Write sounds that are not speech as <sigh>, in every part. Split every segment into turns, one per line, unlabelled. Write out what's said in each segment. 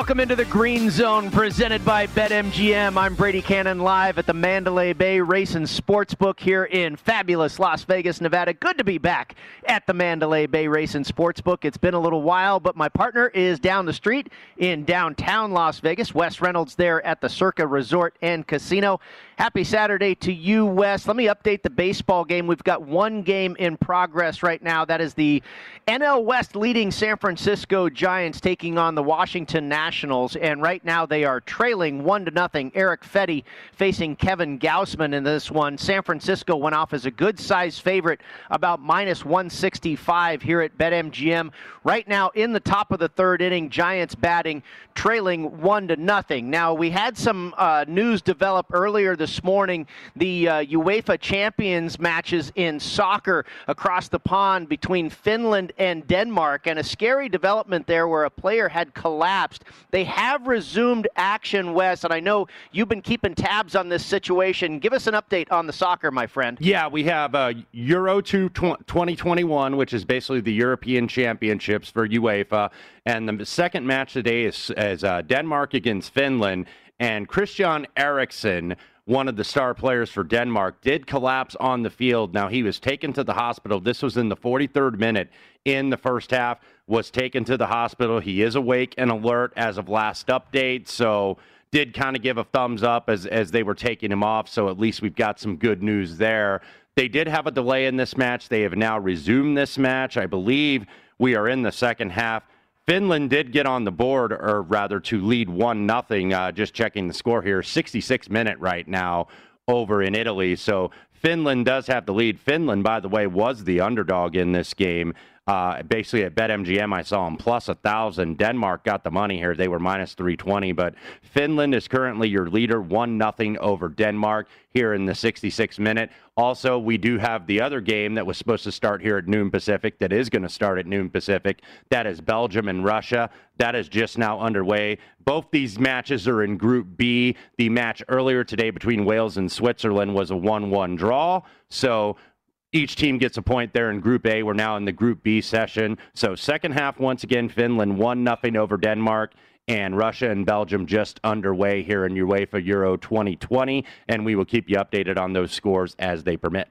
Welcome into the Green Zone presented by BetMGM. I'm Brady Cannon live at the Mandalay Bay Race Racing Sportsbook here in fabulous Las Vegas, Nevada. Good to be back at the Mandalay Bay Race Racing Sportsbook. It's been a little while, but my partner is down the street in downtown Las Vegas. Wes Reynolds there at the Circa Resort and Casino. Happy Saturday to you, Wes. Let me update the baseball game. We've got one game in progress right now. That is the NL West leading San Francisco Giants taking on the Washington Nationals, and right now they are trailing one to nothing. Erick Fedde facing Kevin Gausman in this one. San Francisco went off as a good size favorite, about minus 165 here at BetMGM. Right now in the top of the third inning, Giants batting, trailing one to nothing. Now we had some uh, news develop earlier this this morning the uh, UEFA Champions matches in soccer across the pond between Finland and Denmark, and a scary development there where a player had collapsed. They have resumed action, Wes, and I know you've been keeping tabs on this situation. Give us an update on the soccer, my friend.
Yeah, we have uh, Euro 2 2021, which is basically the European Championships for UEFA. And the second match today is, is uh, Denmark against Finland. And Christian Eriksen one of the star players for Denmark, did collapse on the field. Now, he was taken to the hospital. This was in the 43rd minute in the first half, was taken to the hospital. He is awake and alert as of last update. So, did kind of give a thumbs up as, as they were taking him off. So, at least we've got some good news there. They did have a delay in this match. They have now resumed this match. I believe we are in the second half. Finland did get on the board, or rather to lead 1 nothing. Uh, just checking the score here, 66 minute right now over in Italy. So Finland does have the lead. Finland, by the way, was the underdog in this game. Uh, basically, at BetMGM, I saw them plus a thousand. Denmark got the money here; they were minus three twenty. But Finland is currently your leader, one nothing over Denmark here in the 66 minute. Also, we do have the other game that was supposed to start here at noon Pacific. That is going to start at noon Pacific. That is Belgium and Russia. That is just now underway. Both these matches are in Group B. The match earlier today between Wales and Switzerland was a 1 1 draw. So each team gets a point there in Group A. We're now in the Group B session. So second half, once again, Finland one nothing over Denmark. and Russia and Belgium just underway here in UEFA Euro 2020, and we will keep you updated on those scores as they permit.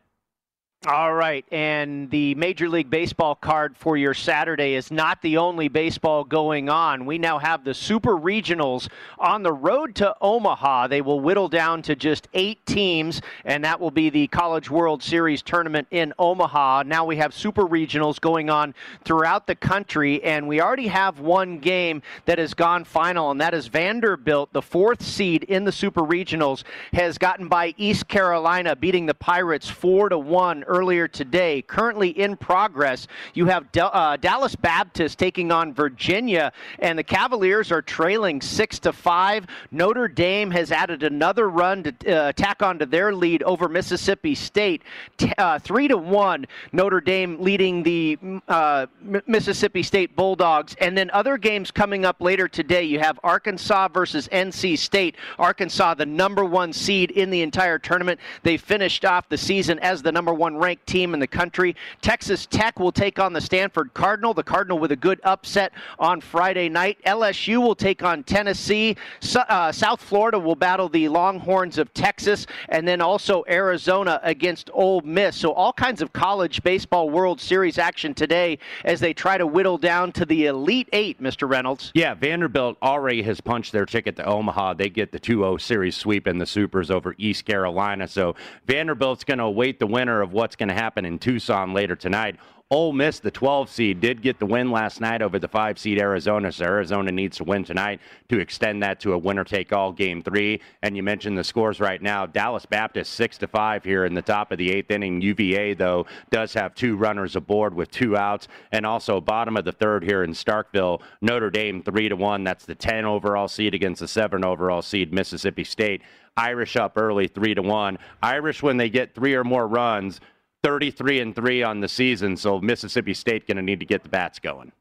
All right, and the Major League Baseball card for your Saturday is not the only baseball going on. We now have the Super Regionals on the road to Omaha. They will whittle down to just eight teams, and that will be the College World Series tournament in Omaha. Now we have Super Regionals going on throughout the country, and we already have one game that has gone final, and that is Vanderbilt, the fourth seed in the Super Regionals, has gotten by East Carolina, beating the Pirates four to one earlier today. Currently in progress, you have uh, Dallas Baptist taking on Virginia, and the Cavaliers are trailing six to five. Notre Dame has added another run to uh, tack onto their lead over Mississippi State, T- uh, three to one. Notre Dame leading the uh, M- Mississippi State Bulldogs, and then other games coming up later today. You have Arkansas versus NC State. Arkansas, the number one seed in the entire tournament, they finished off the season as the number one ranked team in the country. Texas Tech will take on the Stanford Cardinal. The Cardinal with a good upset on Friday night. LSU will take on Tennessee. Uh, South Florida will battle the Longhorns of Texas, and then also Arizona against Ole Miss. So all kinds of college baseball World Series action today as they try to whittle down to the Elite Eight, Mr. Reynolds.
Yeah, Vanderbilt already has punched their ticket to Omaha. They get the 2-0 series sweep in the Supers over East Carolina. So Vanderbilt's going to await the winner of what what's going to happen in Tucson later tonight. Ole Miss, the 12 seed, did get the win last night over the 5 seed Arizona. So Arizona needs to win tonight to extend that to a winner take all game three. And you mentioned the scores right now. Dallas Baptist 6 to 5 here in the top of the eighth inning. UVA, though, does have two runners aboard with two outs. And also bottom of the third here in Starkville, Notre Dame 3 to 1. That's the 10 overall seed against the 7 overall seed Mississippi State. Irish up early 3 to 1. Irish, when they get three or more runs, 33 and 3 on the season, so Mississippi State going to need to get the bats going.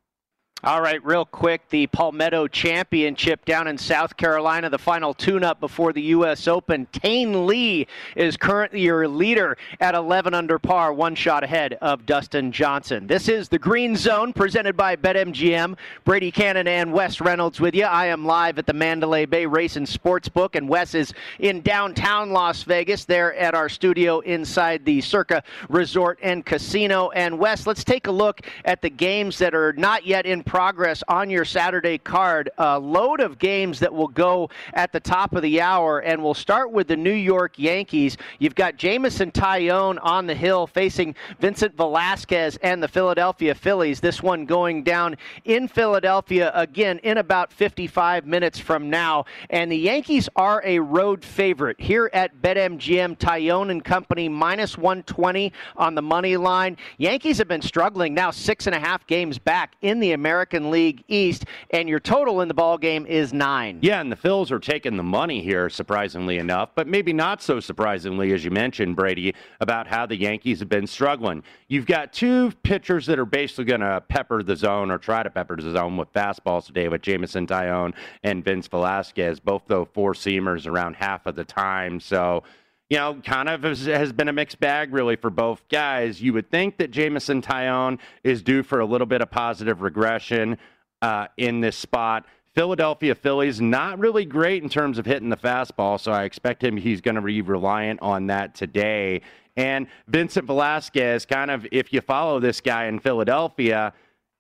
All right, real quick, the Palmetto Championship down in South Carolina, the final tune-up before the U.S. Open. Tain Lee is currently your leader at 11 under par, one shot ahead of Dustin Johnson. This is the Green Zone presented by BetMGM. Brady Cannon and Wes Reynolds with you. I am live at the Mandalay Bay Race and Sportsbook, and Wes is in downtown Las Vegas. There at our studio inside the Circa Resort and Casino. And Wes, let's take a look at the games that are not yet in progress on your Saturday card. A load of games that will go at the top of the hour, and we'll start with the New York Yankees. You've got Jameson Taillon on the hill facing Vincent Velasquez and the Philadelphia Phillies. This one going down in Philadelphia again in about 55 minutes from now. And the Yankees are a road favorite here at BetMGM. Taillon and Company minus 120 on the money line. Yankees have been struggling now six and a half games back in the American American League East, and your total in the ball game is nine.
Yeah, and the Phils are taking the money here, surprisingly enough, but maybe not so surprisingly, as you mentioned, Brady, about how the Yankees have been struggling. You've got two pitchers that are basically going to pepper the zone or try to pepper the zone with fastballs today with Jameson Taillon and Vince Velasquez, both though four seamers around half of the time. So you know, kind of has, has, been a mixed bag really for both guys. You would think that Jameson Taillon is due for a little bit of positive regression uh, in this spot. Philadelphia Phillies not really great in terms of hitting the fastball, so I expect him he's going to be reliant on that today. And Vincent Velasquez, kind of, if you follow this guy in Philadelphia,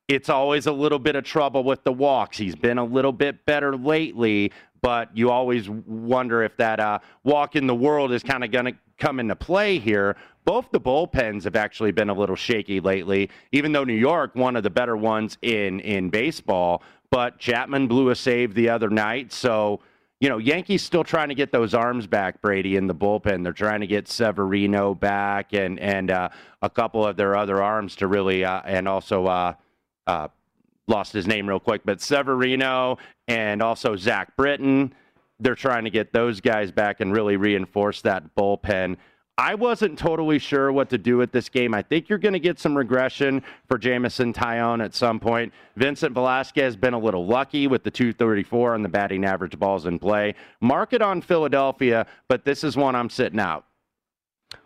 it's always a little bit of trouble with the walks. He's been a little bit better lately, but you always wonder if that uh, walk in the world is kind of going to come into play here. Both the bullpens have actually been a little shaky lately, even though New York, one of the better ones in in baseball. But Chapman blew a save the other night, so you know Yankees still trying to get those arms back, Brady, in the bullpen. They're trying to get Severino back and and uh, a couple of their other arms to really uh, and also. Uh, uh lost his name real quick, but Severino and also Zach Britton. They're trying to get those guys back and really reinforce that bullpen. I wasn't totally sure what to do with this game. I think you're going to get some regression for Jameson Taillon at some point. Vincent Velasquez has been a little lucky with the 234 on the batting average balls in play. Mark it on Philadelphia, but this is one I'm sitting out.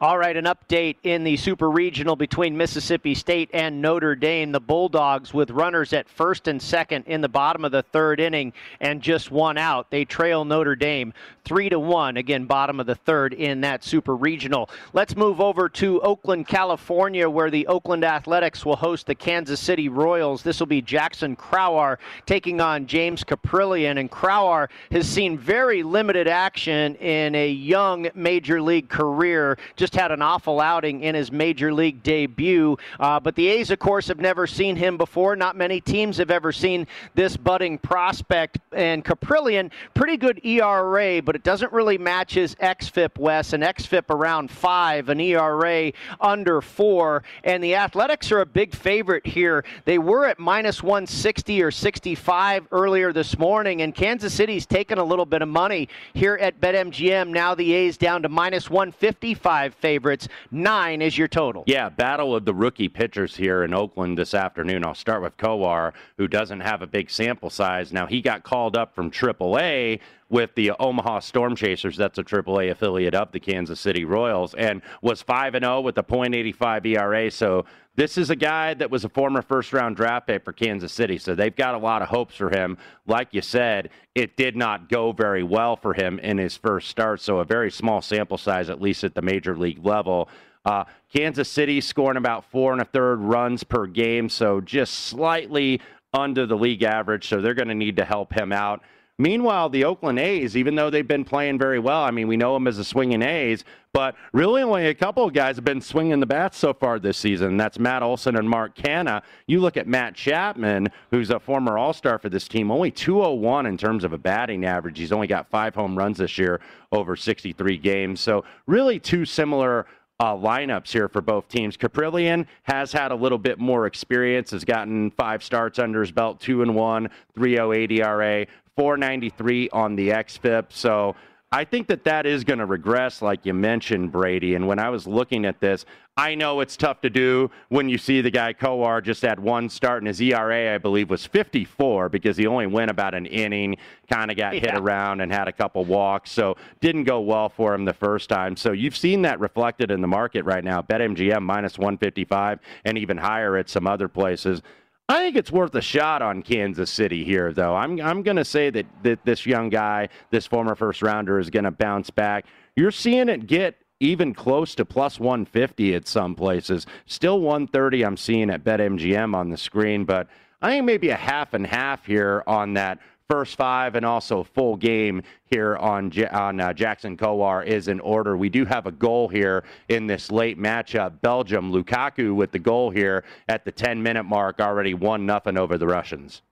All right, an update in the Super Regional between Mississippi State and Notre Dame. The Bulldogs, with runners at first and second in the bottom of the third inning and just one out, they trail Notre Dame three to one. Again, bottom of the third in that Super Regional. Let's move over to Oakland, California, where the Oakland Athletics will host the Kansas City Royals. This will be Jackson Kowar taking on James Kaprielian, and Kowar has seen very limited action in a young major league career. Just had an awful outing in his major league debut. Uh, but the A's, of course, have never seen him before. Not many teams have ever seen this budding prospect. And Kaprielian, pretty good ERA, but it doesn't really match his XFIP, Wes. An XFIP around five, an ERA under four. And the Athletics are a big favorite here. They were at minus 160 or 65 earlier this morning, and Kansas City's taken a little bit of money here at BetMGM. Now the A's down to minus 155 favorites. Nine is your total.
Yeah, battle of the rookie pitchers here in Oakland this afternoon. I'll start with Kowar, who doesn't have a big sample size. Now, he got called up from AAA with the Omaha Storm Chasers. That's a AAA affiliate of the Kansas City Royals, and was 5 and 0 with a .85 ERA. So this is a guy that was a former first round draft pick for Kansas City. So they've got a lot of hopes for him. Like you said, it did not go very well for him in his first start. So a very small sample size, at least at the major league level. Uh, Kansas City scoring about four and a third runs per game, so just slightly under the league average. So they're going to need to help him out. Meanwhile, the Oakland A's, even though they've been playing very well, I mean, we know them as the swinging A's, but really only a couple of guys have been swinging the bats so far this season. And that's Matt Olson and Mark Canha. You look at Matt Chapman, who's a former All Star for this team, only 201 in terms of a batting average. He's only got five home runs this year over 63 games. So, really, two similar uh, lineups here for both teams. Kaprielian has had a little bit more experience, has gotten five starts under his belt, two and one, 308 ERA, 493 on the XFIP. So I think that that is going to regress, like you mentioned, Brady. And when I was looking at this, I know it's tough to do when you see the guy Kowar just had one start and his ERA, I believe, was 54 because he only went about an inning, kind of got yeah. hit around and had a couple walks. So didn't go well for him the first time. So you've seen that reflected in the market right now. BetMGM minus 155 and even higher at some other places. I think it's worth a shot on Kansas City here, though. I'm I'm going to say that, that this young guy, this former first rounder, is going to bounce back. You're seeing it get even close to plus 150 at some places. Still 130 I'm seeing at BetMGM on the screen, but I think maybe a half and half here on that first five and also full game here on on uh, Jackson Kowar is in order. We do have a goal here in this late matchup. Belgium, Lukaku with the goal here at the 10 minute mark, already one nothing over the Russians.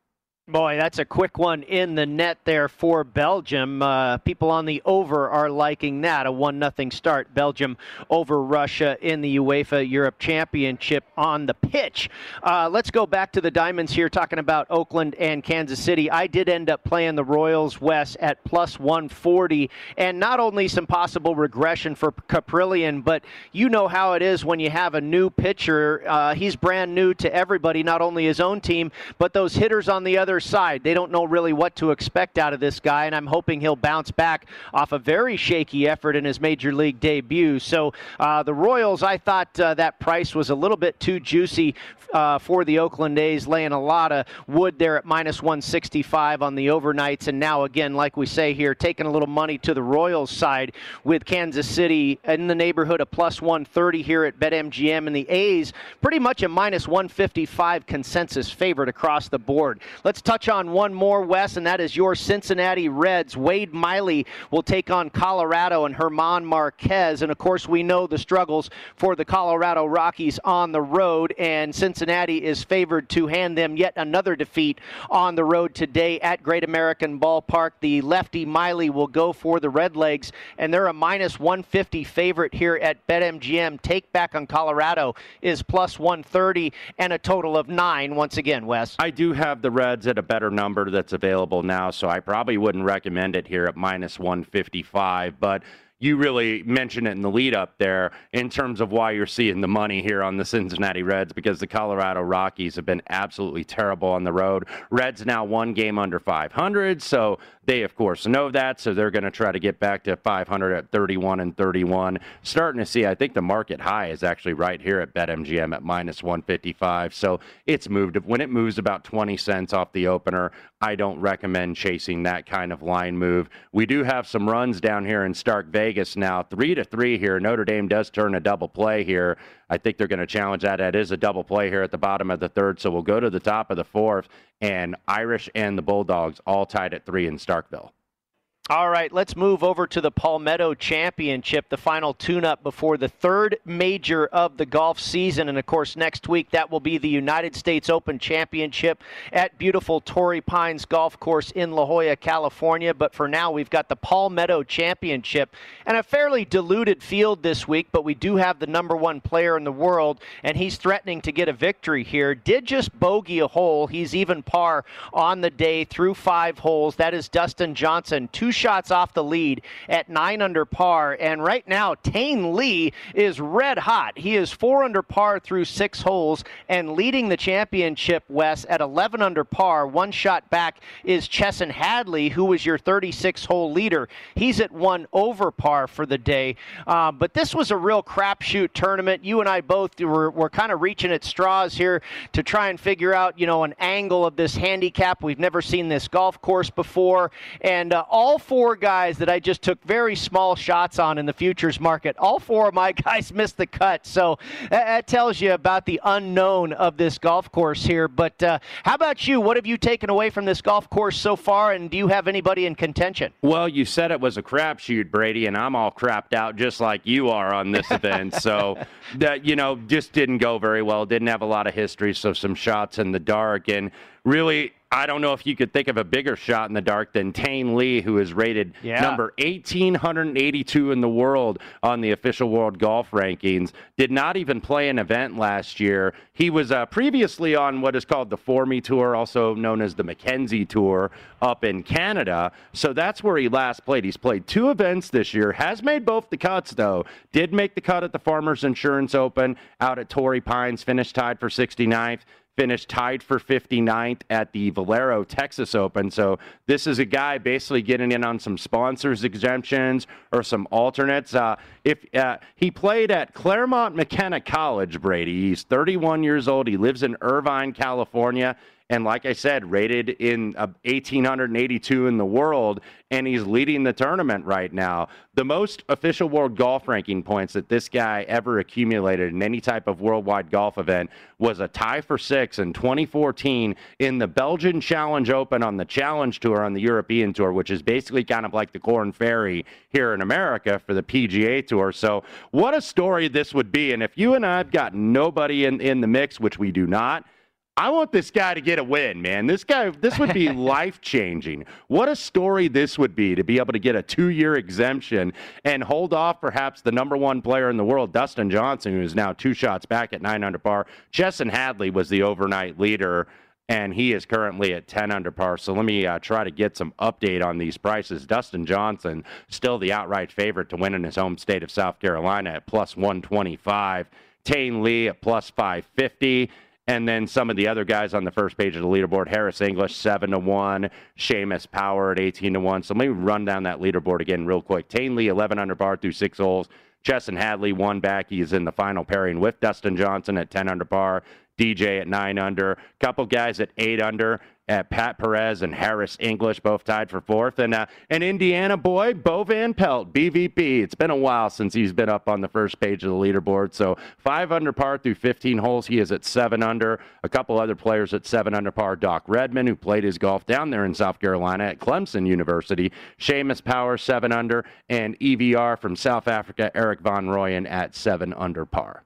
Boy, that's a quick one in the net there for Belgium. Uh, people on the over are liking that. A 1 0 start. Belgium over Russia in the UEFA Europe Championship on the pitch. Uh, let's go back to the Diamonds here, talking about Oakland and Kansas City. I did end up playing the Royals West at plus 140, and not only some possible regression for Kaprielian, but you know how it is when you have a new pitcher. Uh, he's brand new to everybody, not only his own team, but those hitters on the other side. They don't know really what to expect out of this guy, and I'm hoping he'll bounce back off a very shaky effort in his major league debut. So uh, the Royals, I thought uh, that price was a little bit too juicy uh, for the Oakland A's, laying a lot of wood there at minus 165 on the overnights. And now, again, like we say here, taking a little money to the Royals side with Kansas City in the neighborhood of plus 130 here at BetMGM. And the A's pretty much a minus 155 consensus favorite across the board. Let's touch on one more, Wes, and that is your Cincinnati Reds. Wade Miley will take on Colorado and Germán Márquez. And of course, we know the struggles for the Colorado Rockies on the road, and Cincinnati is favored to hand them yet another defeat on the road today at Great American Ballpark. The lefty Miley will go for the Redlegs, and they're a minus 150 favorite here at BetMGM. Take back on Colorado is plus 130 and a total of nine once again, Wes.
I do have the Reds at a better number that's available now, so I probably wouldn't recommend it here at minus 155. But you really mentioned it in the lead up there in terms of why you're seeing the money here on the Cincinnati Reds because the Colorado Rockies have been absolutely terrible on the road. Reds now one game under 500, so they, of course, know that, so they're going to try to get back to 500 at 31 and 31. Starting to see, I think the market high is actually right here at BetMGM at minus 155. So it's moved. When it moves about 20 cents off the opener, I don't recommend chasing that kind of line move. We do have some runs down here in Stark Vegas now, three to three here. Notre Dame does turn a double play here. I think they're going to challenge that. It is a double play here at the bottom of the third, so we'll go to the top of the fourth, and Irish and the Bulldogs all tied at three in Starkville.
All right, let's move over to the Palmetto Championship, the final tune up before the third major of the golf season. And of course, next week that will be the United States Open Championship at beautiful Torrey Pines Golf Course in La Jolla, California. But for now, we've got the Palmetto Championship and a fairly diluted field this week, but we do have the number one player in the world, and he's threatening to get a victory here. Did just bogey a hole. He's even par on the day through five holes. That is Dustin Johnson. Two shots off the lead at nine under par. And right now, Tain Lee is red hot. He is four under par through six holes and leading the championship, Wes, at 11 under par. One shot back is Chesson Hadley, who was your 36 hole leader. He's at one over par for the day. Uh, but this was a real crapshoot tournament. You and I both were, were kind of reaching at straws here to try and figure out, you know, an angle of this handicap. We've never seen this golf course before. And uh, all four guys that I just took very small shots on in the futures market, all four of my <laughs> guys missed the cut. So that, tells you about the unknown of this golf course here. But uh, how about you? What have you taken away from this golf course so far? And do you have anybody in contention?
Well, you said it was a crapshoot, Brady, and I'm all crapped out just like you are on this event. So that you know just didn't go very well. Didn't have a lot of history, so some shots in the dark and really I don't know if you could think of a bigger shot in the dark than Tain Lee, who is rated
yeah.
number 1882 in the world on the official world golf rankings. Did not even play an event last year. He was uh, previously on what is called the Forme Tour, also known as the Mackenzie Tour, up in Canada. So that's where he last played. He's played two events this year, has made both the cuts, though. Did make the cut at the Farmers Insurance Open out at Torrey Pines, finished tied for 69th finished tied for 59th at the Valero Texas Open. So this is a guy basically getting in on some sponsors exemptions or some alternates. Uh, if uh, he played at Claremont McKenna College, Brady, he's 31 years old. He lives in Irvine, California. And like I said, rated in uh, 1882 in the world, and he's leading the tournament right now. The most official world golf ranking points that this guy ever accumulated in any type of worldwide golf event was a tie for six in 2014 in the Belgian Challenge Open on the Challenge Tour on the European Tour, which is basically kind of like the Korn Ferry here in America for the PGA Tour. So, what a story this would be. And if you and I have got nobody in, in the mix, which we do not, I want this guy to get a win, man. This guy, this would be <laughs> life changing. What a story this would be to be able to get a two year exemption and hold off perhaps the number one player in the world, Dustin Johnson, who is now two shots back at nine under par. Chesson Hadley was the overnight leader. And he is currently at 10 under par. So let me uh, try to get some update on these prices. Dustin Johnson, still the outright favorite to win in his home state of South Carolina at plus 125. Tain Lee at plus 550. And then some of the other guys on the first page of the leaderboard: Harris English seven to one, Seamus Power at eighteen to one. So let me run down that leaderboard again real quick. Tain Lee eleven under par through six holes. Chesson Hadley one back. He is in the final pairing with Dustin Johnson at ten under par. DJ at nine under. Couple guys at eight under at Pat Perez and Harris English, both tied for fourth. And uh, an Indiana boy, Bo Van Pelt, BVP. It's been a while since he's been up on the first page of the leaderboard. So five under par through 15 holes. He is at seven under. A couple other players at seven under par. Doc Redman, who played his golf down there in South Carolina at Clemson University. Seamus Power, seven under. And EVR from South Africa, Erik Van Rooyen at seven under par.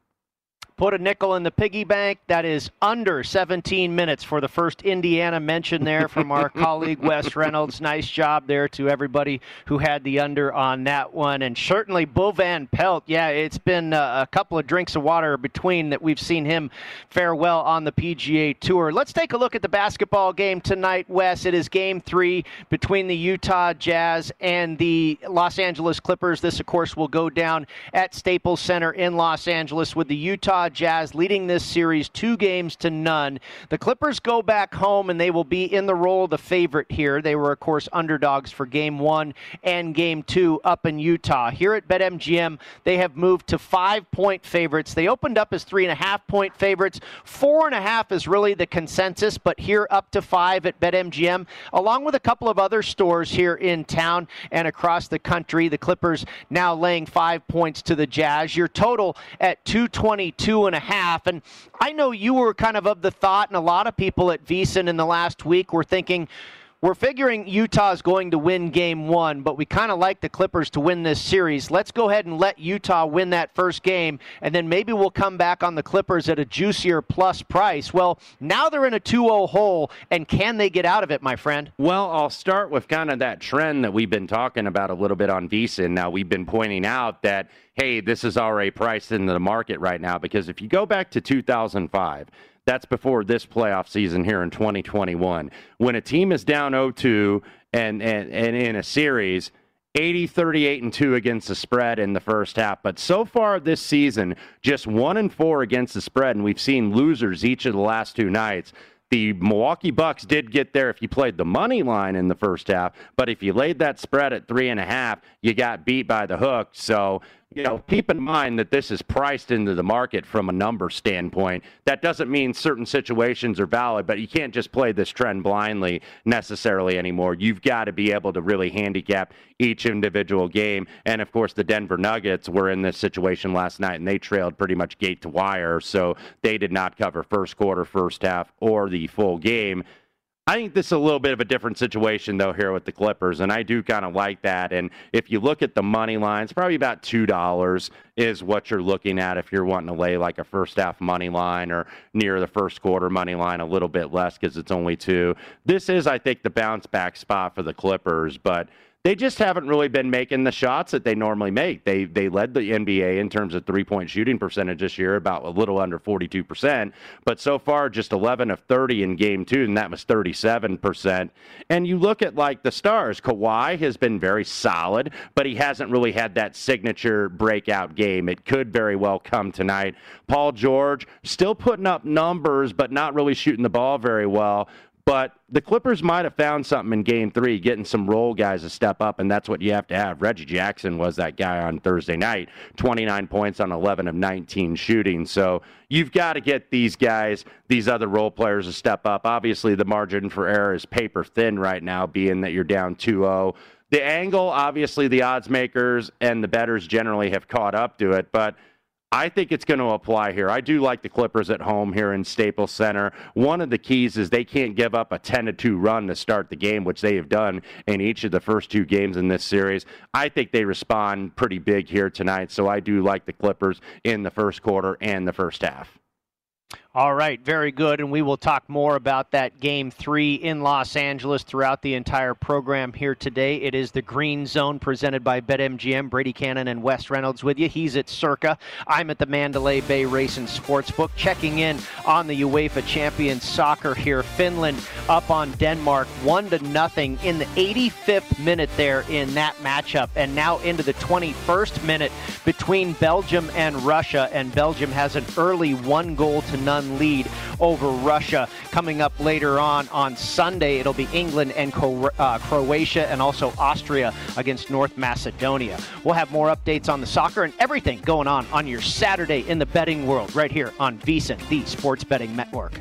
Put a nickel in the piggy bank. That is under 17 minutes for the first Indiana mention there from our <laughs> colleague Wes Reynolds. Nice job there to everybody who had the under on that one. And certainly Bo Van Pelt. Yeah, it's been uh, a couple of drinks of water between that we've seen him fare well on the PGA Tour. Let's take a look at the basketball game tonight, Wes. It is game three between the Utah Jazz and the Los Angeles Clippers. This, of course, will go down at Staples Center in Los Angeles with the Utah Jazz leading this series two games to none. The Clippers go back home and they will be in the role of the favorite here. They were, of course, underdogs for game one and game two up in Utah. Here at BetMGM, they have moved to five point favorites. They opened up as three and a half point favorites. Four and a half is really the consensus, but here up to five at BetMGM, along with a couple of other stores here in town and across the country. The Clippers now laying five points to the Jazz. Your total at 222 two and a half. And I know you were kind of of the thought, and a lot of people at VSiN in the last week were thinking, we're figuring Utah is going to win game one, but we kind of like the Clippers to win this series. Let's go ahead and let Utah win that first game, and then maybe we'll come back on the Clippers at a juicier plus price. Well, now they're in a 2 0 hole, and can they get out of it, my friend?
Well, I'll start with kind of that trend that we've been talking about a little bit on VSiN. Now, we've been pointing out that, hey, this is already priced into the market right now, because if you go back to 2005, that's before this playoff season here in 2021. When a team is down 0-2 and, and, and in a series, 80 38 and 2 against the spread in the first half but so far this season just 1 and 4 against the spread and we've seen losers each of the last two nights the Milwaukee Bucks did get there if you played the money line in the first half, but if you laid that spread at three and a half, you got beat by the hook. So you know, keep in mind that this is priced into the market from a number standpoint. That doesn't mean certain situations are valid, but you can't just play this trend blindly necessarily anymore. You've got to be able to really handicap each individual game. And of course, the Denver Nuggets were in this situation last night, and they trailed pretty much gate to wire, so they did not cover first quarter, first half, or the full game. I think this is a little bit of a different situation, though, here with the Clippers, and I do kind of like that. And if you look at the money lines, probably about $2 is what you're looking at if you're wanting to lay like a first half money line or near the first quarter money line, a little bit less because it's only two. This is, I think, the bounce back spot for the Clippers, but they just haven't really been making the shots that they normally make. They they led the NBA in terms of three point shooting percentage this year, about a little under 42%. But so far, just 11 of 30 in game two, and that was 37%. And you look at like the stars, Kawhi has been very solid, but he hasn't really had that signature breakout game. It could very well come tonight. Paul George still putting up numbers, but not really shooting the ball very well. But the Clippers might have found something in game three, getting some role guys to step up, and that's what you have to have. Reggie Jackson was that guy on Thursday night, 29 points on 11 of 19 shooting. So you've got to get these guys, these other role players to step up. Obviously, the margin for error is paper thin right now, being that you're down 2 0. The angle, obviously, the odds makers and the bettors generally have caught up to it, but I think it's going to apply here. I do like the Clippers at home here in Staples Center. One of the keys is they can't give up a 10 to 2 run to start the game, which they have done in each of the first two games in this series. I think they respond pretty big here tonight, so I do like the Clippers in the first quarter and the first half.
All right, very good. And we will talk more about that game three in Los Angeles throughout the entire program here today. It is the Green Zone presented by BetMGM. Brady Cannon and Wes Reynolds with you. He's at Circa. I'm at the Mandalay Bay Race Racing Sportsbook, checking in on the UEFA Champions Soccer here. Finland up on Denmark, one to nothing in the 85th minute there in that matchup, and now into the 21st minute between Belgium and Russia. And Belgium has an early one goal to none lead over Russia. Coming up later on on Sunday, it'll be England and uh, Croatia and also Austria against North Macedonia. We'll have more updates on the soccer and everything going on on your Saturday in the betting world right here on VSiN, the Sports Betting Network.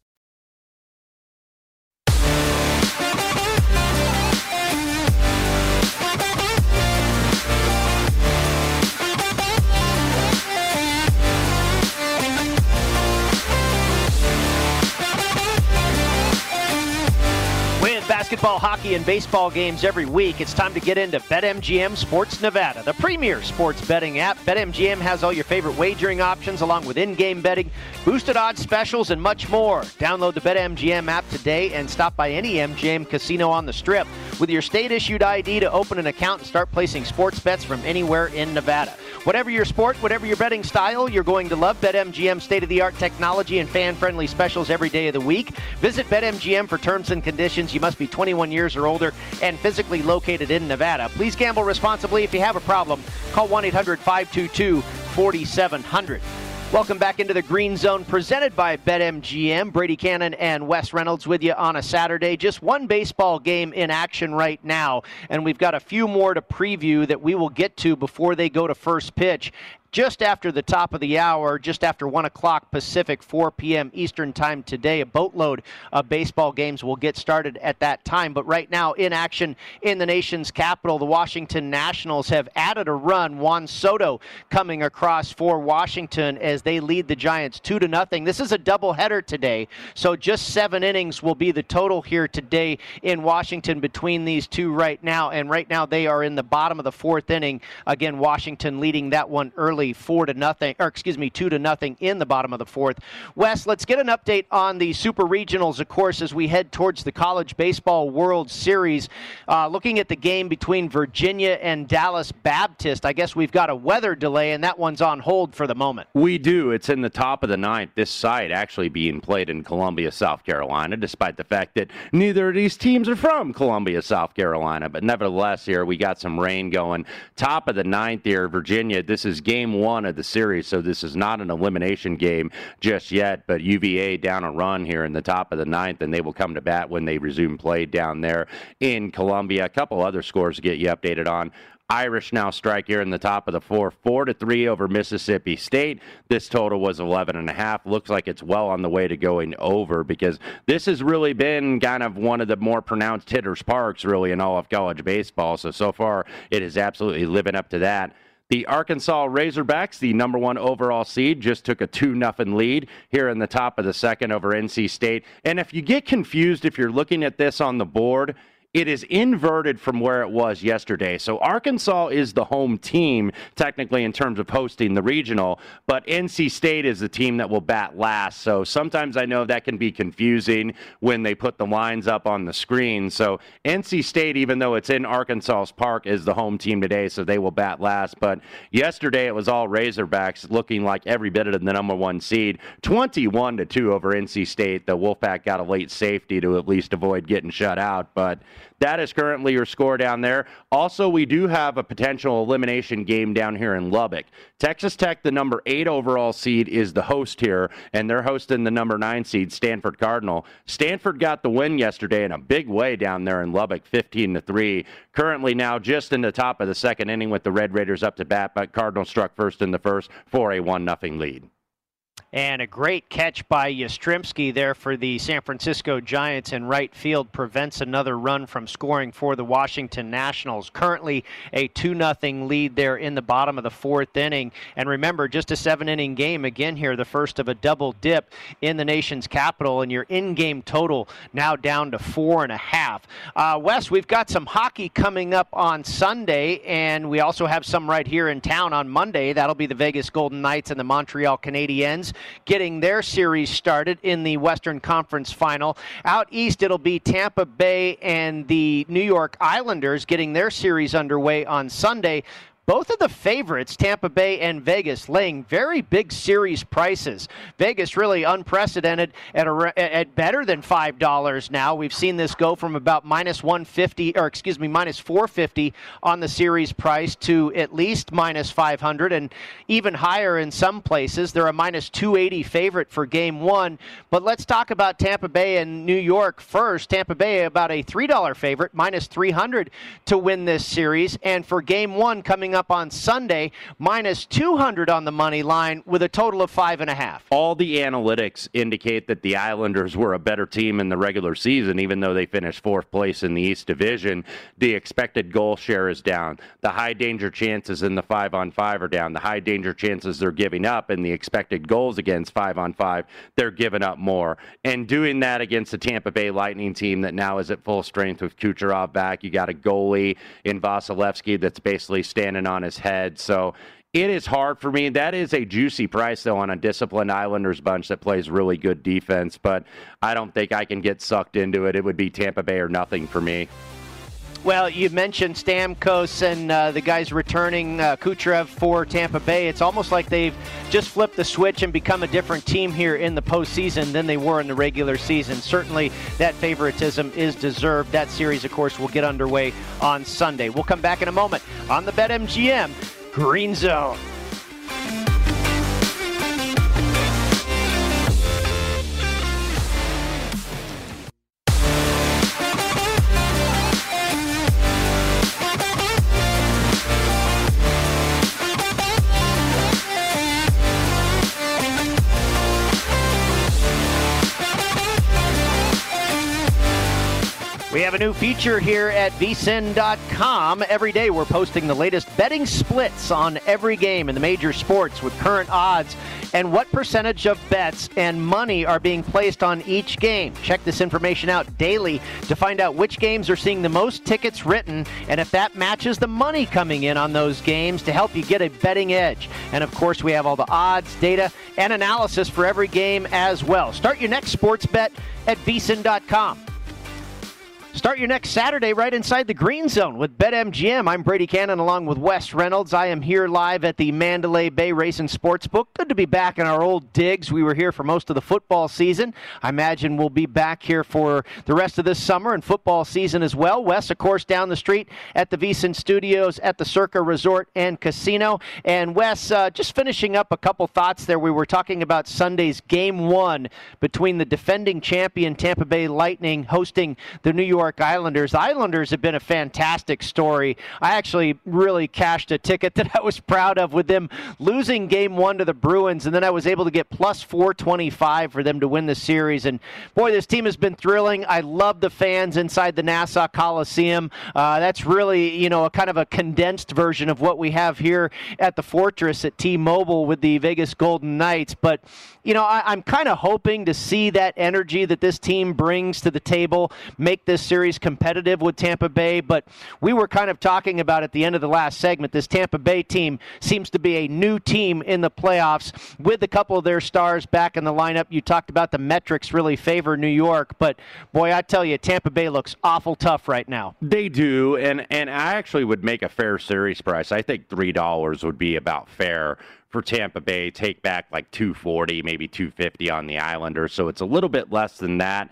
Basketball, hockey, and baseball games every week, it's time to get into BetMGM Sports Nevada, the premier sports betting app. BetMGM has all your favorite wagering options, along with in game betting, boosted odds specials, and much more. Download the BetMGM app today and stop by any MGM casino on the strip with your state issued ID to open an account and start placing sports bets from anywhere in Nevada. Whatever your sport, whatever your betting style, you're going to love BetMGM state of the art technology and fan friendly specials every day of the week. Visit BetMGM for terms and conditions. You must be 21 years or older and physically located in Nevada. Please gamble responsibly. If you have a problem, call 1 800 522 4700. Welcome back into the Green Zone presented by BetMGM. Brady Cannon and Wes Reynolds with you on a Saturday. Just one baseball game in action right now, and we've got a few more to preview that we will get to before they go to first pitch just after the top of the hour, just after 1 o'clock Pacific, 4 p.m. Eastern Time today. A boatload of baseball games will get started at that time. But right now, in action in the nation's capital, the Washington Nationals have added a run. Juan Soto coming across for Washington as they lead the Giants 2 to nothing. This is a doubleheader today, so just seven innings will be the total here today in Washington between these two right now. And right now, they are in the bottom of the fourth inning. Again, Washington leading that one early four to nothing, or excuse me, two to nothing in the bottom of the fourth. Wes, let's get an update on the Super Regionals, of course, as we head towards the College Baseball World Series. Uh, looking at the game between Virginia and Dallas Baptist, I guess we've got a weather delay, and that one's on hold for the moment.
We do. It's in the top of the ninth. This side actually being played in Columbia, South Carolina, despite the fact that neither of these teams are from Columbia, South Carolina. But nevertheless, here we got some rain going. Top of the ninth here, Virginia. This is game game one of the series, so this is not an elimination game just yet. But UVA down a run here in the top of the ninth, and they will come to bat when they resume play down there in Columbia. A couple other scores to get you updated on. Irish now strike here in the top of the four, four to three over Mississippi State. This total was 11 and a half. Looks like it's well on the way to going over because this has really been kind of one of the more pronounced hitters' parks, really, in all of college baseball. So so far, it is absolutely living up to that. The Arkansas Razorbacks, the number one overall seed, just took a 2 0 lead here in the top of the second over NC State. And if you get confused, if you're looking at this on the board, it is inverted from where it was yesterday. So Arkansas is the home team, technically, in terms of hosting the regional, but NC State is the team that will bat last. So sometimes I know that can be confusing when they put the lines up on the screen. So NC State, even though it's in Arkansas's park, is the home team today, so they will bat last. But yesterday it was all Razorbacks looking like every bit of the number one seed. 21 to 2 over NC State. The Wolfpack got a late safety to at least avoid getting shut out. But that is currently your score down there. Also, we do have a potential elimination game down here in Lubbock. Texas Tech, the number eight overall seed, is the host here, and they're hosting the number nine seed, Stanford Cardinal. Stanford got the win yesterday in a big way down there in Lubbock, 15 to 3. Currently now just in the top of the second inning with the Red Raiders up to bat, but Cardinal struck first in the first for a 1 0 lead.
And a great catch by Yastrzemski there for the San Francisco Giants in right field prevents another run from scoring for the Washington Nationals. Currently a 2 0 lead there in the bottom of the fourth inning. And remember, just a seven inning game again here, the first of a double dip in the nation's capital. And your in game total now down to four and a half. Uh, Wes, we've got some hockey coming up on Sunday, and we also have some right here in town on Monday. That'll be the Vegas Golden Knights and the Montreal Canadiens getting their series started in the Western Conference final. Out east, it'll be Tampa Bay and the New York Islanders getting their series underway on Sunday both of the favorites, Tampa Bay and Vegas, laying very big series prices. Vegas really unprecedented at, a, at better than five dollars now. We've seen this go from about minus 150, or excuse me, minus 450 on the series price to at least minus 500, and even higher in some places. They're a minus 280 favorite for Game One. But let's talk about Tampa Bay and New York first. Tampa Bay about a three dollar favorite, minus 300 to win this series, and for Game One coming up up on Sunday, minus 200 on the money line with a total of five and a half.
All the analytics indicate that the Islanders were a better team in the regular season, even though they finished fourth place in the East Division. The expected goal share is down. The high danger chances in the five on five are down. The high danger chances they're giving up and the expected goals against five on five, they're giving up more. And doing that against the Tampa Bay Lightning team that now is at full strength with Kucherov back, you got a goalie in Vasilevskiy that's basically standing on his head. So it is hard for me. That is a juicy price, though, on a disciplined Islanders bunch that plays really good defense. But I don't think I can get sucked into it. It would be Tampa Bay or nothing for me.
Well, you mentioned Stamkos and uh, the guys returning uh, for Tampa Bay. It's almost like they've just flipped the switch and become a different team here in the postseason than they were in the regular season. Certainly, that favoritism is deserved. That series, of course, will get underway on Sunday. We'll come back in a moment on the BetMGM Green Zone. We have a new feature here at vsin.com. Every day we're posting the latest betting splits on every game in the major sports with current odds and what percentage of bets and money are being placed on each game. Check this information out daily to find out which games are seeing the most tickets written and if that matches the money coming in on those games to help you get a betting edge. And of course, we have all the odds, data, and analysis for every game as well. Start your next sports bet at vsin.com. Start your next Saturday right inside the green zone with BetMGM. I'm Brady Cannon along with Wes Reynolds. I am here live at the Mandalay Bay Race Racing Sportsbook. Good to be back in our old digs. We were here for most of the football season. I imagine we'll be back here for the rest of this summer and football season as well. Wes, of course, down the street at the VSiN Studios at the Circa Resort and Casino. And Wes, uh, just finishing up a couple thoughts there. We were talking about Sunday's game one between the defending champion Tampa Bay Lightning hosting the New York Islanders. The Islanders have been a fantastic story. I actually really cashed a ticket <laughs> that I was proud of with them losing game one to the Bruins, and then I was able to get plus 425 for them to win the series. And boy, this team has been thrilling. I love the fans inside the Nassau Coliseum. Uh, that's really, you know, a kind of a condensed version of what we have here at the Fortress at T-Mobile with the Vegas Golden Knights. But you know, I, am kind of hoping to see that energy that this team brings to the table make this series competitive with Tampa Bay. But we were kind of talking about at the end of the last segment, this Tampa Bay team seems to be a new team in the playoffs with a couple of their stars back in the lineup. You talked about the metrics really favor New York, but boy, I tell you, Tampa Bay looks awful tough right now.
They do, and and I actually would make a fair series price. I think three dollars would be about fair for Tampa Bay, take back like 240, maybe 250 on the Islanders. So it's a little bit less than that.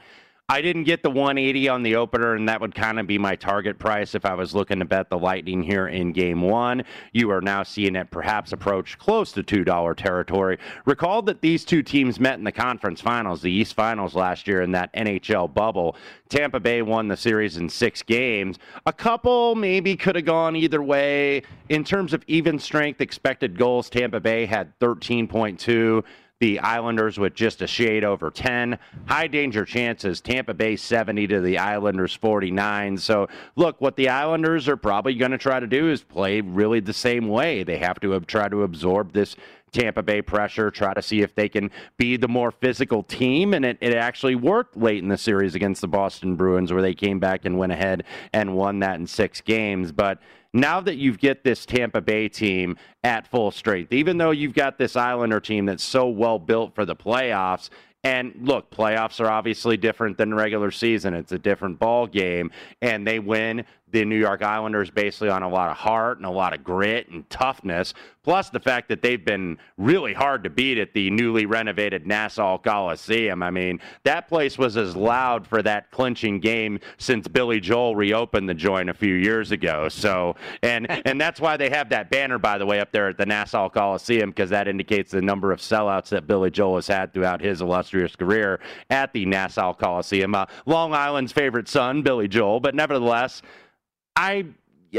I didn't get the 180 on the opener, and that would kind of be my target price if I was looking to bet the Lightning here in game one. You are now seeing it perhaps approach close to $2 territory. Recall that these two teams met in the conference finals, the East Finals last year in that NHL bubble. Tampa Bay won the series in six games. A couple maybe could have gone either way. In terms of even strength expected goals, Tampa Bay had 13.2 the Islanders with just a shade over 10. High danger chances, Tampa Bay 70 to the Islanders 49. So, look, what the Islanders are probably going to try to do is play really the same way. They have to try to absorb this Tampa Bay pressure, try to see if they can be the more physical team. And it, it actually worked late in the series against the Boston Bruins, where they came back and went ahead and won that in six games. But now that you've get this Tampa Bay team at full strength, even though you've got this Islander team that's so well built for the playoffs, and look, playoffs are obviously different than regular season. It's a different ball game, and they win the New York Islanders basically on a lot of heart and a lot of grit and toughness, plus the fact that they've been really hard to beat at the newly renovated Nassau Coliseum. I mean, that place was as loud for that clinching game since Billy Joel reopened the joint a few years ago. So, and <laughs> and that's why they have that banner by the way up there at the Nassau Coliseum because that indicates the number of sellouts that Billy Joel has had throughout his illustrious career at the Nassau Coliseum. Uh, Long Island's favorite son, Billy Joel, but nevertheless, I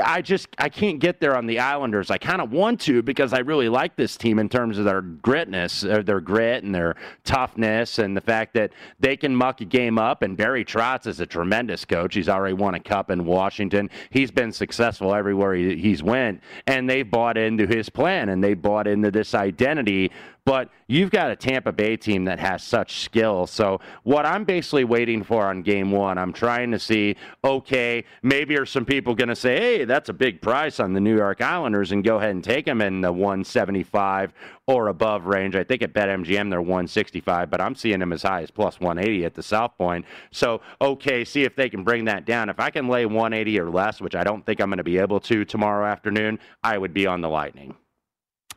I just I can't get there on the Islanders. I kind of want to because I really like this team in terms of their gritness, uh, their grit and their toughness, and the fact that they can muck a game up. And Barry Trotz is a tremendous coach. He's already won a cup in Washington. He's been successful everywhere he, he's went, and they've bought into his plan and they bought into this identity but you've got a Tampa Bay team that has such skill. So what I'm basically waiting for on game one, I'm trying to see, okay, maybe are some people going to say, hey, that's a big price on the New York Islanders and go ahead and take them in the 175 or above range. I think at BetMGM they're 165, but I'm seeing them as high as plus 180 at the South Point. So, okay, see if they can bring that down. If I can lay 180 or less, which I don't think I'm going to be able to tomorrow afternoon, I would be on the Lightning.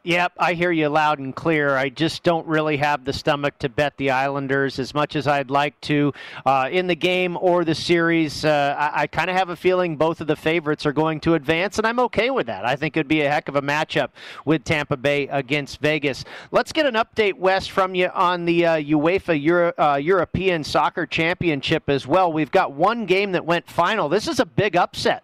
Yep, I hear you loud and clear. I just don't really have the stomach to bet the Islanders as much as I'd like to uh, in the game or the series. Uh, I, I kind of have a feeling both of the favorites are going to advance, and I'm okay with that. I think it'd be a heck of a matchup with Tampa Bay against Vegas. Let's get an update, Wes, from you on the uh, UEFA Euro, uh, European Soccer Championship as well. We've got one game that went final. This is a big upset.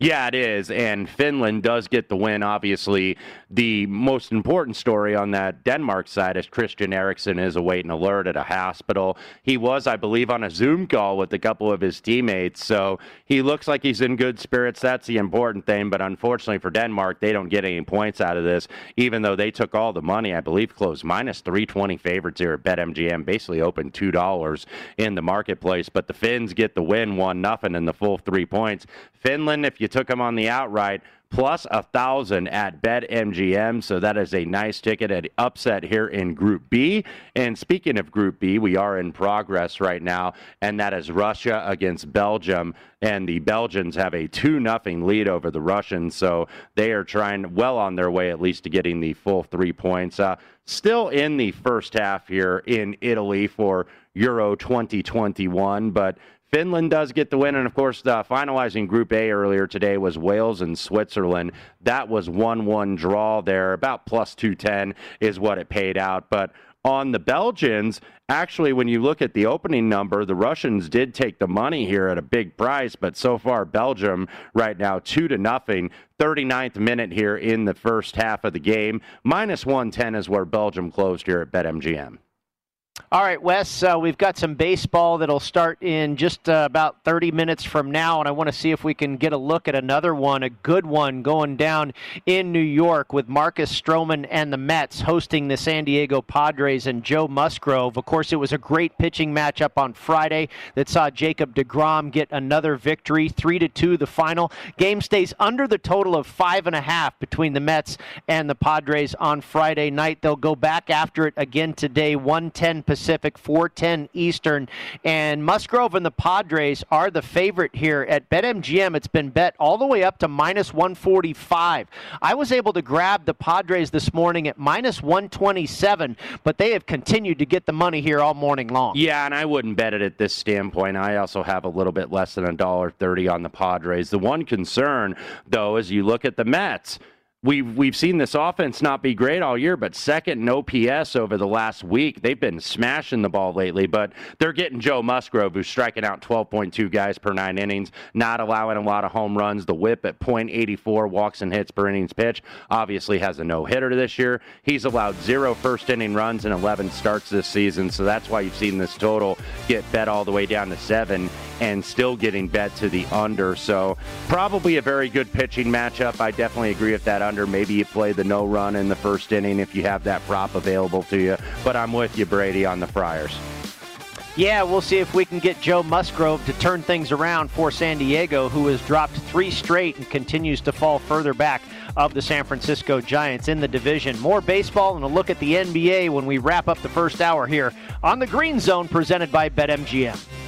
Yeah, it is. And Finland does get the win. Obviously, the most important story on that Denmark side is Christian Eriksen is awaiting alert at a hospital. He was, I believe, on a Zoom call with a couple of his teammates. So he looks like he's in good spirits. That's the important thing. But unfortunately for Denmark, they don't get any points out of this, even though they took all the money, I believe, closed minus 320 favorites here at BetMGM, basically open $2 in the marketplace. But the Finns get the win, 1 nothing in the full three points. Finland, if you took them on the outright, plus a thousand at BetMGM. So that is a nice ticket at upset here in Group B. And speaking of Group B, we are in progress right now, and that is Russia against Belgium. And the Belgians have a 2 nothing lead over the Russians. So they are trying well on their way, at least, to getting the full three points. Uh, still in the first half here in Italy for Euro 2021, but Finland does get the win, and of course, the finalizing Group A earlier today was Wales and Switzerland. That was one-one draw there, about plus two ten is what it paid out. But on the Belgians, actually, when you look at the opening number, the Russians did take the money here at a big price, but so far Belgium right now two to nothing. 39th minute here in the first half of the game. Minus 110 is where Belgium closed here at BetMGM.
All right, Wes, uh, we've got some baseball that'll start in just uh, about 30 minutes from now, and I want to see if we can get a look at another one, a good one going down in New York with Marcus Stroman and the Mets hosting the San Diego Padres and Joe Musgrove. Of course, it was a great pitching matchup on Friday that saw Jacob DeGrom get another victory, 3 to 2 the final. Game stays under the total of five and a half between the Mets and the Padres on Friday night. They'll go back after it again today, 110 Pacific, 410 Eastern. And Musgrove and the Padres are the favorite here at BetMGM. It's been bet all the way up to minus 145. I was able to grab the Padres this morning at minus 127, but they have continued to get the money here all morning long.
Yeah, and I wouldn't bet it at this standpoint. I also have a little bit less than a dollar thirty on the Padres. The one concern, though, is you look at the Mets we've we've seen this offense not be great all year, but second in OPS over the last week. They've been smashing the ball lately, but they're getting Joe Musgrove, who's striking out 12.2 guys per nine innings, not allowing a lot of home runs. The WHIP at .84 walks and hits per innings pitch. Obviously has a no hitter this year. He's allowed zero first inning runs in 11 starts this season, so that's why you've seen this total get bet all the way down to seven and still getting bet to the under. So probably a very good pitching matchup. I definitely agree with that under. Maybe you play the no run in the first inning if you have that prop available to you. But I'm with you, Brady, on the Friars.
Yeah, we'll see if we can get Joe Musgrove to turn things around for San Diego, who has dropped three straight and continues to fall further back of the San Francisco Giants in the division. More baseball and a look at the NBA when we wrap up the first hour here on the Green Zone presented by BetMGM.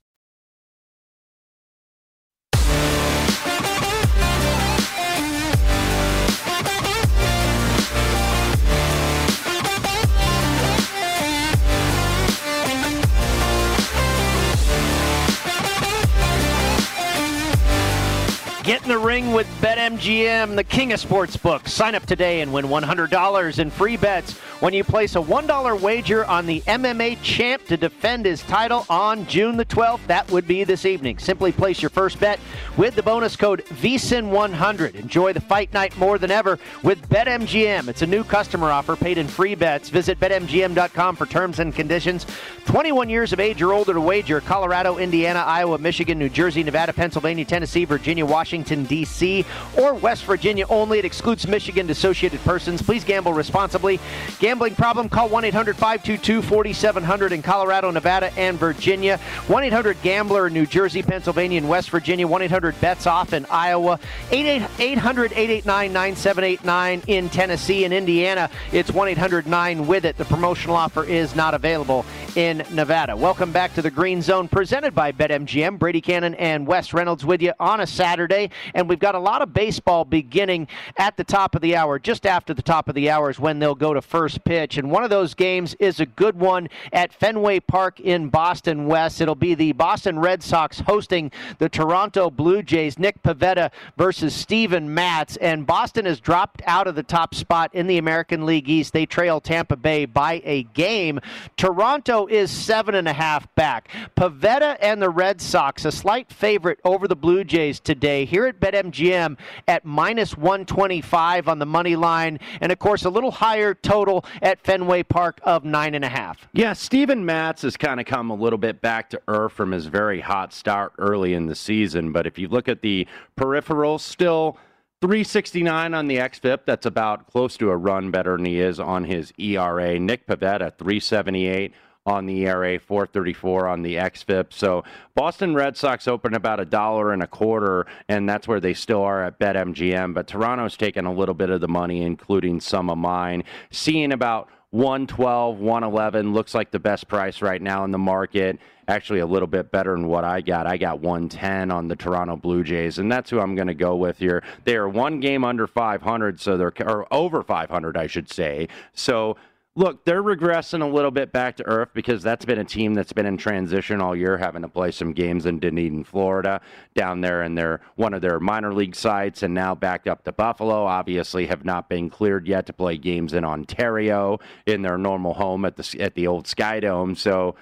With BetMGM, the king of sportsbooks. Sign up today and win $100 in free bets when you place a $1 wager on the MMA champ to defend his title on June the 12th. That would be this evening. Simply place your first bet with the bonus code VSIN100. Enjoy the fight night more than ever with BetMGM. It's a new customer offer paid in free bets. Visit BetMGM.com for terms and conditions. 21 years of age or older to wager. Colorado, Indiana, Iowa, Michigan, New Jersey, Nevada, Pennsylvania, Tennessee, Virginia, Washington, D.C., or West Virginia only. It excludes Michigan associated persons. Please gamble responsibly. Gambling problem? Call 1 800 522 4700 in Colorado, Nevada, and Virginia. 1 800 Gambler in New Jersey, Pennsylvania, and West Virginia. 1 800 Bets Off in Iowa. 800 889 9789 in Tennessee and Indiana. It's 1 800 9 with it. The promotional offer is not available in Nevada. Welcome back to the Green Zone presented by BetMGM. Brady Cannon and Wes Reynolds with you on a Saturday. And we've got a lot of baseball beginning at the top of the hour. Just after the top of the hour is when they'll go to first pitch. And one of those games is a good one at Fenway Park in Boston West. It'll be the Boston Red Sox hosting the Toronto Blue Jays. Nick Pivetta versus Steven Matz. And Boston has dropped out of the top spot in the American League East. They trail Tampa Bay by a game. Toronto is seven and a half back. Pivetta and the Red Sox, a slight favorite over the Blue Jays today. Here at BetMGM at minus 125 on the money line, and of course a little higher total at Fenway Park of nine and a half.
Yeah, Steven Matz has kind of come a little bit back to earth from his very hot start early in the season. But if you look at the peripherals, still 369 on the XFIP. That's about close to a run better than he is on his ERA. Nick Pivetta, 378 on the ERA, 434 on the XFIP. So Boston Red Sox open about a dollar and a quarter, and that's where they still are at BetMGM. But Toronto's taken a little bit of the money, including some of mine. Seeing about 112, 111 looks like the best price right now in the market. Actually, a little bit better than what I got. I got 110 on the Toronto Blue Jays, and that's who I'm going to go with here. They are one game under 500, so they're or over 500, I should say. So look, they're regressing a little bit back to earth because that's been a team that's been in transition all year, having to play some games in Dunedin, Florida, down there in their one of their minor league sites, and now back up to Buffalo. Obviously, have not been cleared yet to play games in Ontario in their normal home at the at the old Sky Dome. So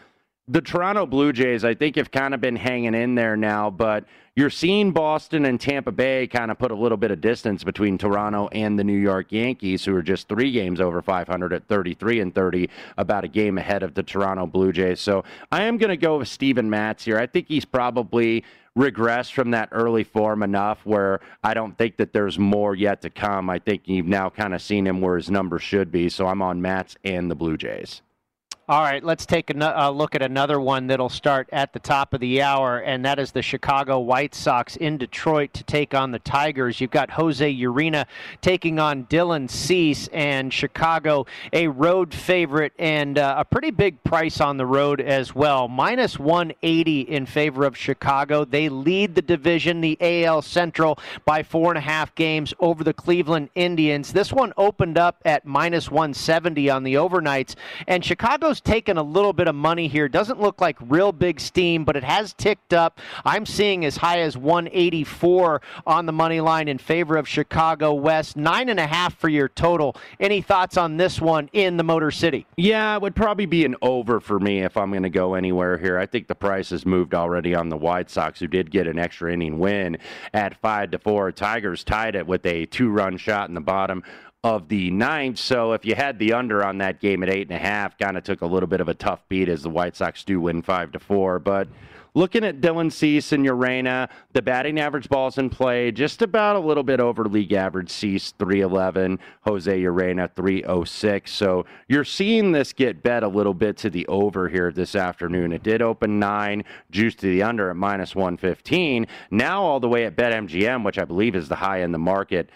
the Toronto Blue Jays, I think, have kind of been hanging in there now, but you're seeing Boston and Tampa Bay kind of put a little bit of distance between Toronto and the New York Yankees, who are just three games over 500 at 33 and 30, about a game ahead of the Toronto Blue Jays. So I am going to go with Steven Matz here. I think he's probably regressed from that early form enough where I don't think that there's more yet to come. I think you've now kind of seen him where his number should be. So I'm on Matz and the Blue Jays.
All right, let's take a uh, look at another one that'll start at the top of the hour, and that is the Chicago White Sox in Detroit to take on the Tigers. You've got Jose Urena taking on Dylan Cease, and Chicago a road favorite and uh, a pretty big price on the road as well. Minus 180 in favor of Chicago. They lead the division, the AL Central, by four and a half games over the Cleveland Indians. This one opened up at minus 170 on the overnights, and Chicago's taken a little bit of money here. Doesn't look like real big steam, but it has ticked up. I'm seeing as high as 184 on the money line in favor of Chicago West. Nine and a half for your total. Any thoughts on this one in the Motor City?
Yeah, it would probably be an over for me if I'm going to go anywhere here. I think the price has moved already on the White Sox, who did get an extra inning win at five to four. Tigers tied it with a two-run shot in the bottom of the ninth. So if you had the under on that game at eight and a half, kind of took a little bit of a tough beat as the White Sox do win five to four. But looking at Dylan Cease and Urena, the batting average balls in play just about a little bit over league average. Cease 311, Jose Urena 306. So you're seeing this get bet a little bit to the over here this afternoon. It did open nine, juice to the under at minus 115. Now all the way at BetMGM, which I believe is the high in the market.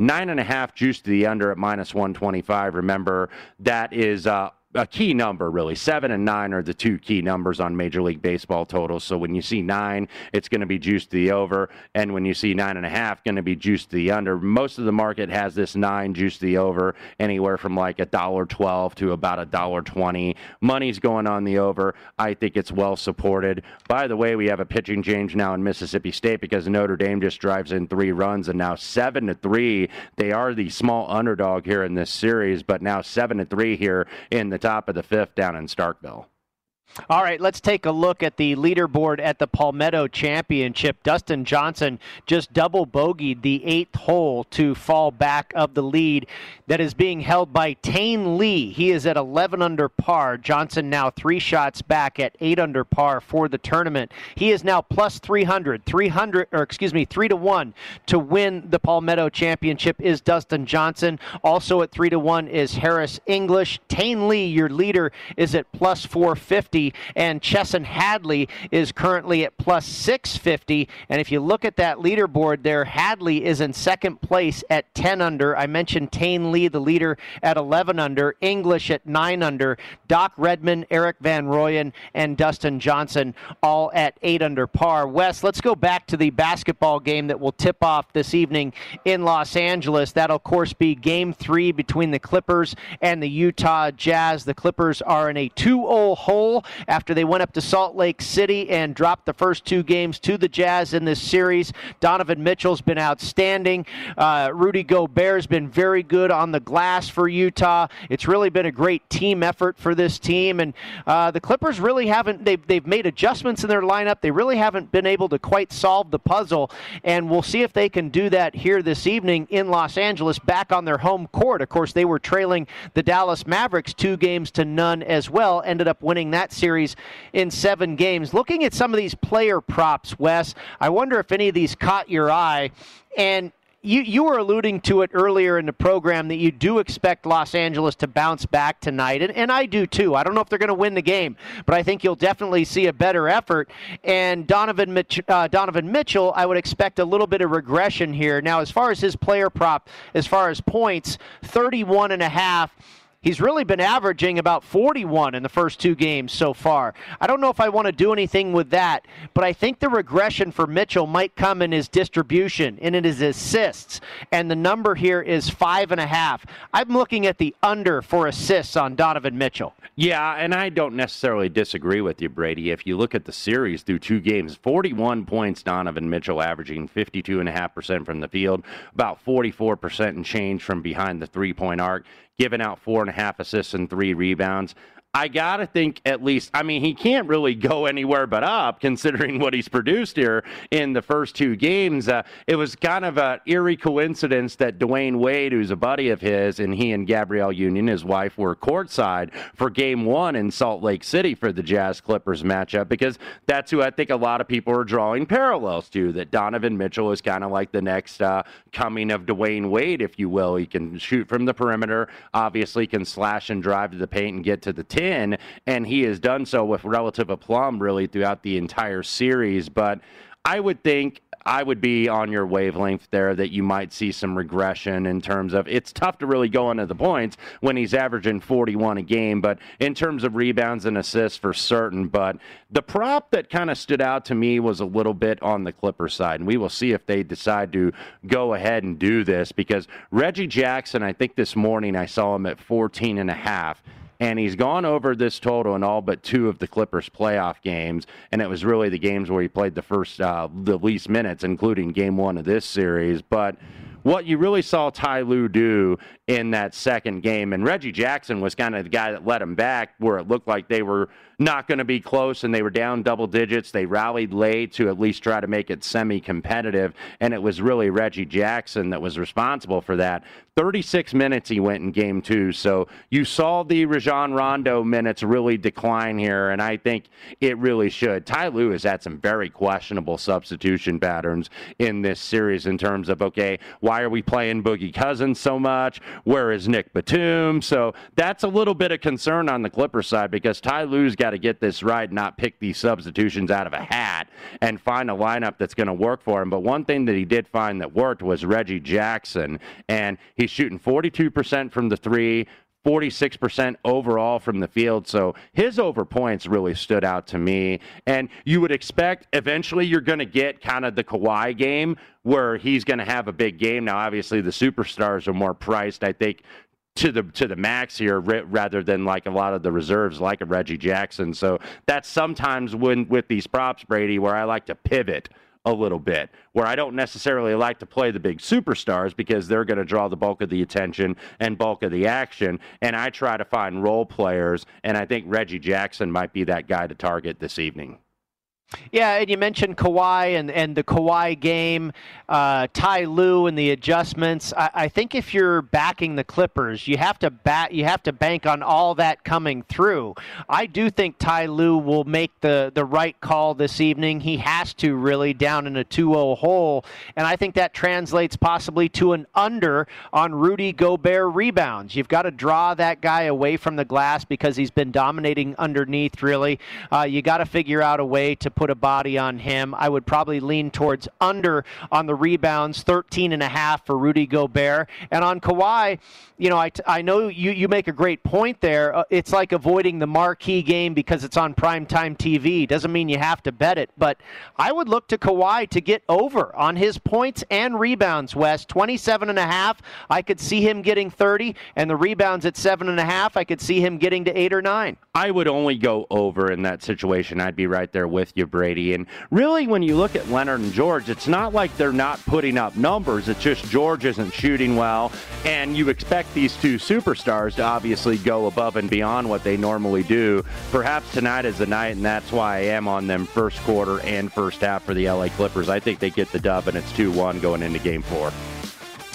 Nine and a half juice to the under at minus 125. Remember, that is uh, a key number, really. Seven and nine are the two key numbers on Major League Baseball totals. So when you see nine, it's going to be juiced to the over. And when you see nine and a half, going to be juiced to the under. Most of the market has this nine juiced to the over, anywhere from like a dollar twelve to about a dollar twenty. Money's going on the over. I think it's well supported. By the way, we have a pitching change now in Mississippi State because Notre Dame just drives in three runs and now seven to three. They are the small underdog here in this series, but now seven to three here in the top of the fifth down in Starkville.
All right, let's take a look at the leaderboard at the Palmetto Championship. Dustin Johnson just double bogeyed the eighth hole to fall back of the lead that is being held by Tain Lee. He is at 11 under par. Johnson now three shots back at 8 under par for the tournament. He is now plus 300, 300 or excuse me, 3 to 1 to win the Palmetto Championship is Dustin Johnson. Also at 3 to 1 is Harris English. Tain Lee, your leader, is at plus 450 and Chesson Hadley is currently at plus 650. And if you look at that leaderboard there, Hadley is in second place at 10 under. I mentioned Tain Lee, the leader, at 11 under. English at 9 under. Doc Redman, Erik Van Rooyen, and Dustin Johnson all at 8 under par. Wes, let's go back to the basketball game that will tip off this evening in Los Angeles. That'll, of course, be game three between the Clippers and the Utah Jazz. The Clippers are in a 2 0 hole after they went up to Salt Lake City and dropped the first two games to the Jazz in this series. Donovan Mitchell's been outstanding. Uh, Rudy Gobert's been very good on the glass for Utah. It's really been a great team effort for this team, and uh, the Clippers really haven't. They've they've made adjustments in their lineup. They really haven't been able to quite solve the puzzle, and we'll see if they can do that here this evening in Los Angeles, back on their home court. Of course, they were trailing the Dallas Mavericks two games to none as well. Ended up winning that series in seven games. Looking at some of these player props, Wes, I wonder if any of these caught your eye. And you, you were alluding to it earlier in the program that you do expect Los Angeles to bounce back tonight, and, and I do too. I don't know if they're going to win the game, but I think you'll definitely see a better effort. And Donovan, uh, Donovan Mitchell, I would expect a little bit of regression here. Now, as far as his player prop, as far as points, 31 and a half He's really been averaging about 41 in the first two games so far. I don't know if I want to do anything with that, but I think the regression for Mitchell might come in his distribution and in his assists. And the number here is five and a half. I'm looking at the under for assists on Donovan Mitchell.
Yeah, and I don't necessarily disagree with you, Brady. If you look at the series through two games, 41 points, Donovan Mitchell averaging 52.5% from the field, about 44% and change from behind the three point arc giving out four and a half assists and three rebounds. I got to think at least, I mean, he can't really go anywhere but up considering what he's produced here in the first two games. Uh, it was kind of an eerie coincidence that Dwyane Wade, who's a buddy of his, and he and Gabrielle Union, his wife, were courtside for game one in Salt Lake City for the Jazz Clippers matchup because that's who I think a lot of people are drawing parallels to. That Donovan Mitchell is kind of like the next uh, coming of Dwyane Wade, if you will. He can shoot from the perimeter, obviously, can slash and drive to the paint and get to the 10, and he has done so with relative aplomb really throughout the entire series. But I would think I would be on your wavelength there that you might see some regression in terms of it's tough to really go into the points when he's averaging 41 a game, but in terms of rebounds and assists for certain. But the prop that kind of stood out to me was a little bit on the Clipper side, and we will see if they decide to go ahead and do this because Reggie Jackson, I think this morning I saw him at 14 and a half and he's gone over this total in all but two of the Clippers playoff games, and it was really the games where he played the first, uh, the least minutes, including Game One of this series. But what you really saw Ty Lue do in that second game, and Reggie Jackson was kind of the guy that led him back, where it looked like they were not going to be close, and they were down double digits. They rallied late to at least try to make it semi competitive, and it was really Reggie Jackson that was responsible for that. 36 minutes he went in game two. So you saw the Rajon Rondo minutes really decline here, and I think it really should. Ty Lue has had some very questionable substitution patterns in this series in terms of, okay, why are we playing Boogie Cousins so much? Where is Nic Batum? So that's a little bit of concern on the Clipper side because Ty Lue's got to get this right, not pick these substitutions out of a hat and find a lineup that's going to work for him. But one thing that he did find that worked was Reggie Jackson, and he's shooting 42% from the three, 46% overall from the field. So his over points really stood out to me. And you would expect eventually you're going to get kind of the Kawhi game where he's going to have a big game. Now, obviously, the superstars are more priced, I think. To the to the max here, rather than like a lot of the reserves, like a Reggie Jackson. So that's sometimes when with these props, Brady, where I like to pivot a little bit, where I don't necessarily like to play the big superstars because they're going to draw the bulk of the attention and bulk of the action. And I try to find role players, and I think Reggie Jackson might be that guy to target this evening.
Yeah, and you mentioned Kawhi and, and the Kawhi game, uh, Ty Lue and the adjustments. I, I, think if you're backing the Clippers, you have to bat, you have to bank on all that coming through. I do think Ty Lue will make the, the right call this evening. He has to really down in a 2-0 hole, and I think that translates possibly to an under on Rudy Gobert rebounds. You've got to draw that guy away from the glass because he's been dominating underneath. Really, uh, you got to figure out a way to put a body on him. I would probably lean towards under on the rebounds, 13 and a half for Rudy Gobert. And on Kawhi, you know, I, I know you, you make a great point there. Uh, it's like avoiding the marquee game because it's on primetime TV. Doesn't mean you have to bet it, but I would look to Kawhi to get over on his points and rebounds, Wes. 27 and a half. I could see him getting 30, and the rebounds at seven and a half, I could see him getting to eight or nine.
I would only go over in that situation. I'd be right there with you, Brady. And really, when you look at Leonard and George, it's not like they're not putting up numbers. It's just George isn't shooting well. And you expect these two superstars to obviously go above and beyond what they normally do. Perhaps tonight is the night, and that's why I am on them first quarter and first half for the LA Clippers. I think they get the dub, and it's 2 1 going into game four.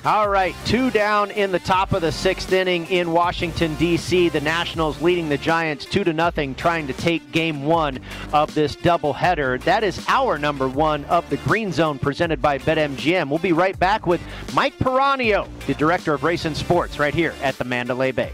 All right, two down in the top of the sixth inning in Washington D.C. The Nationals leading the Giants two to nothing, trying to take Game One of this doubleheader. That is our number one of the Green Zone, presented by BetMGM. We'll be right back with Mike Piranio, the director of Race and Sports, right here at the Mandalay Bay.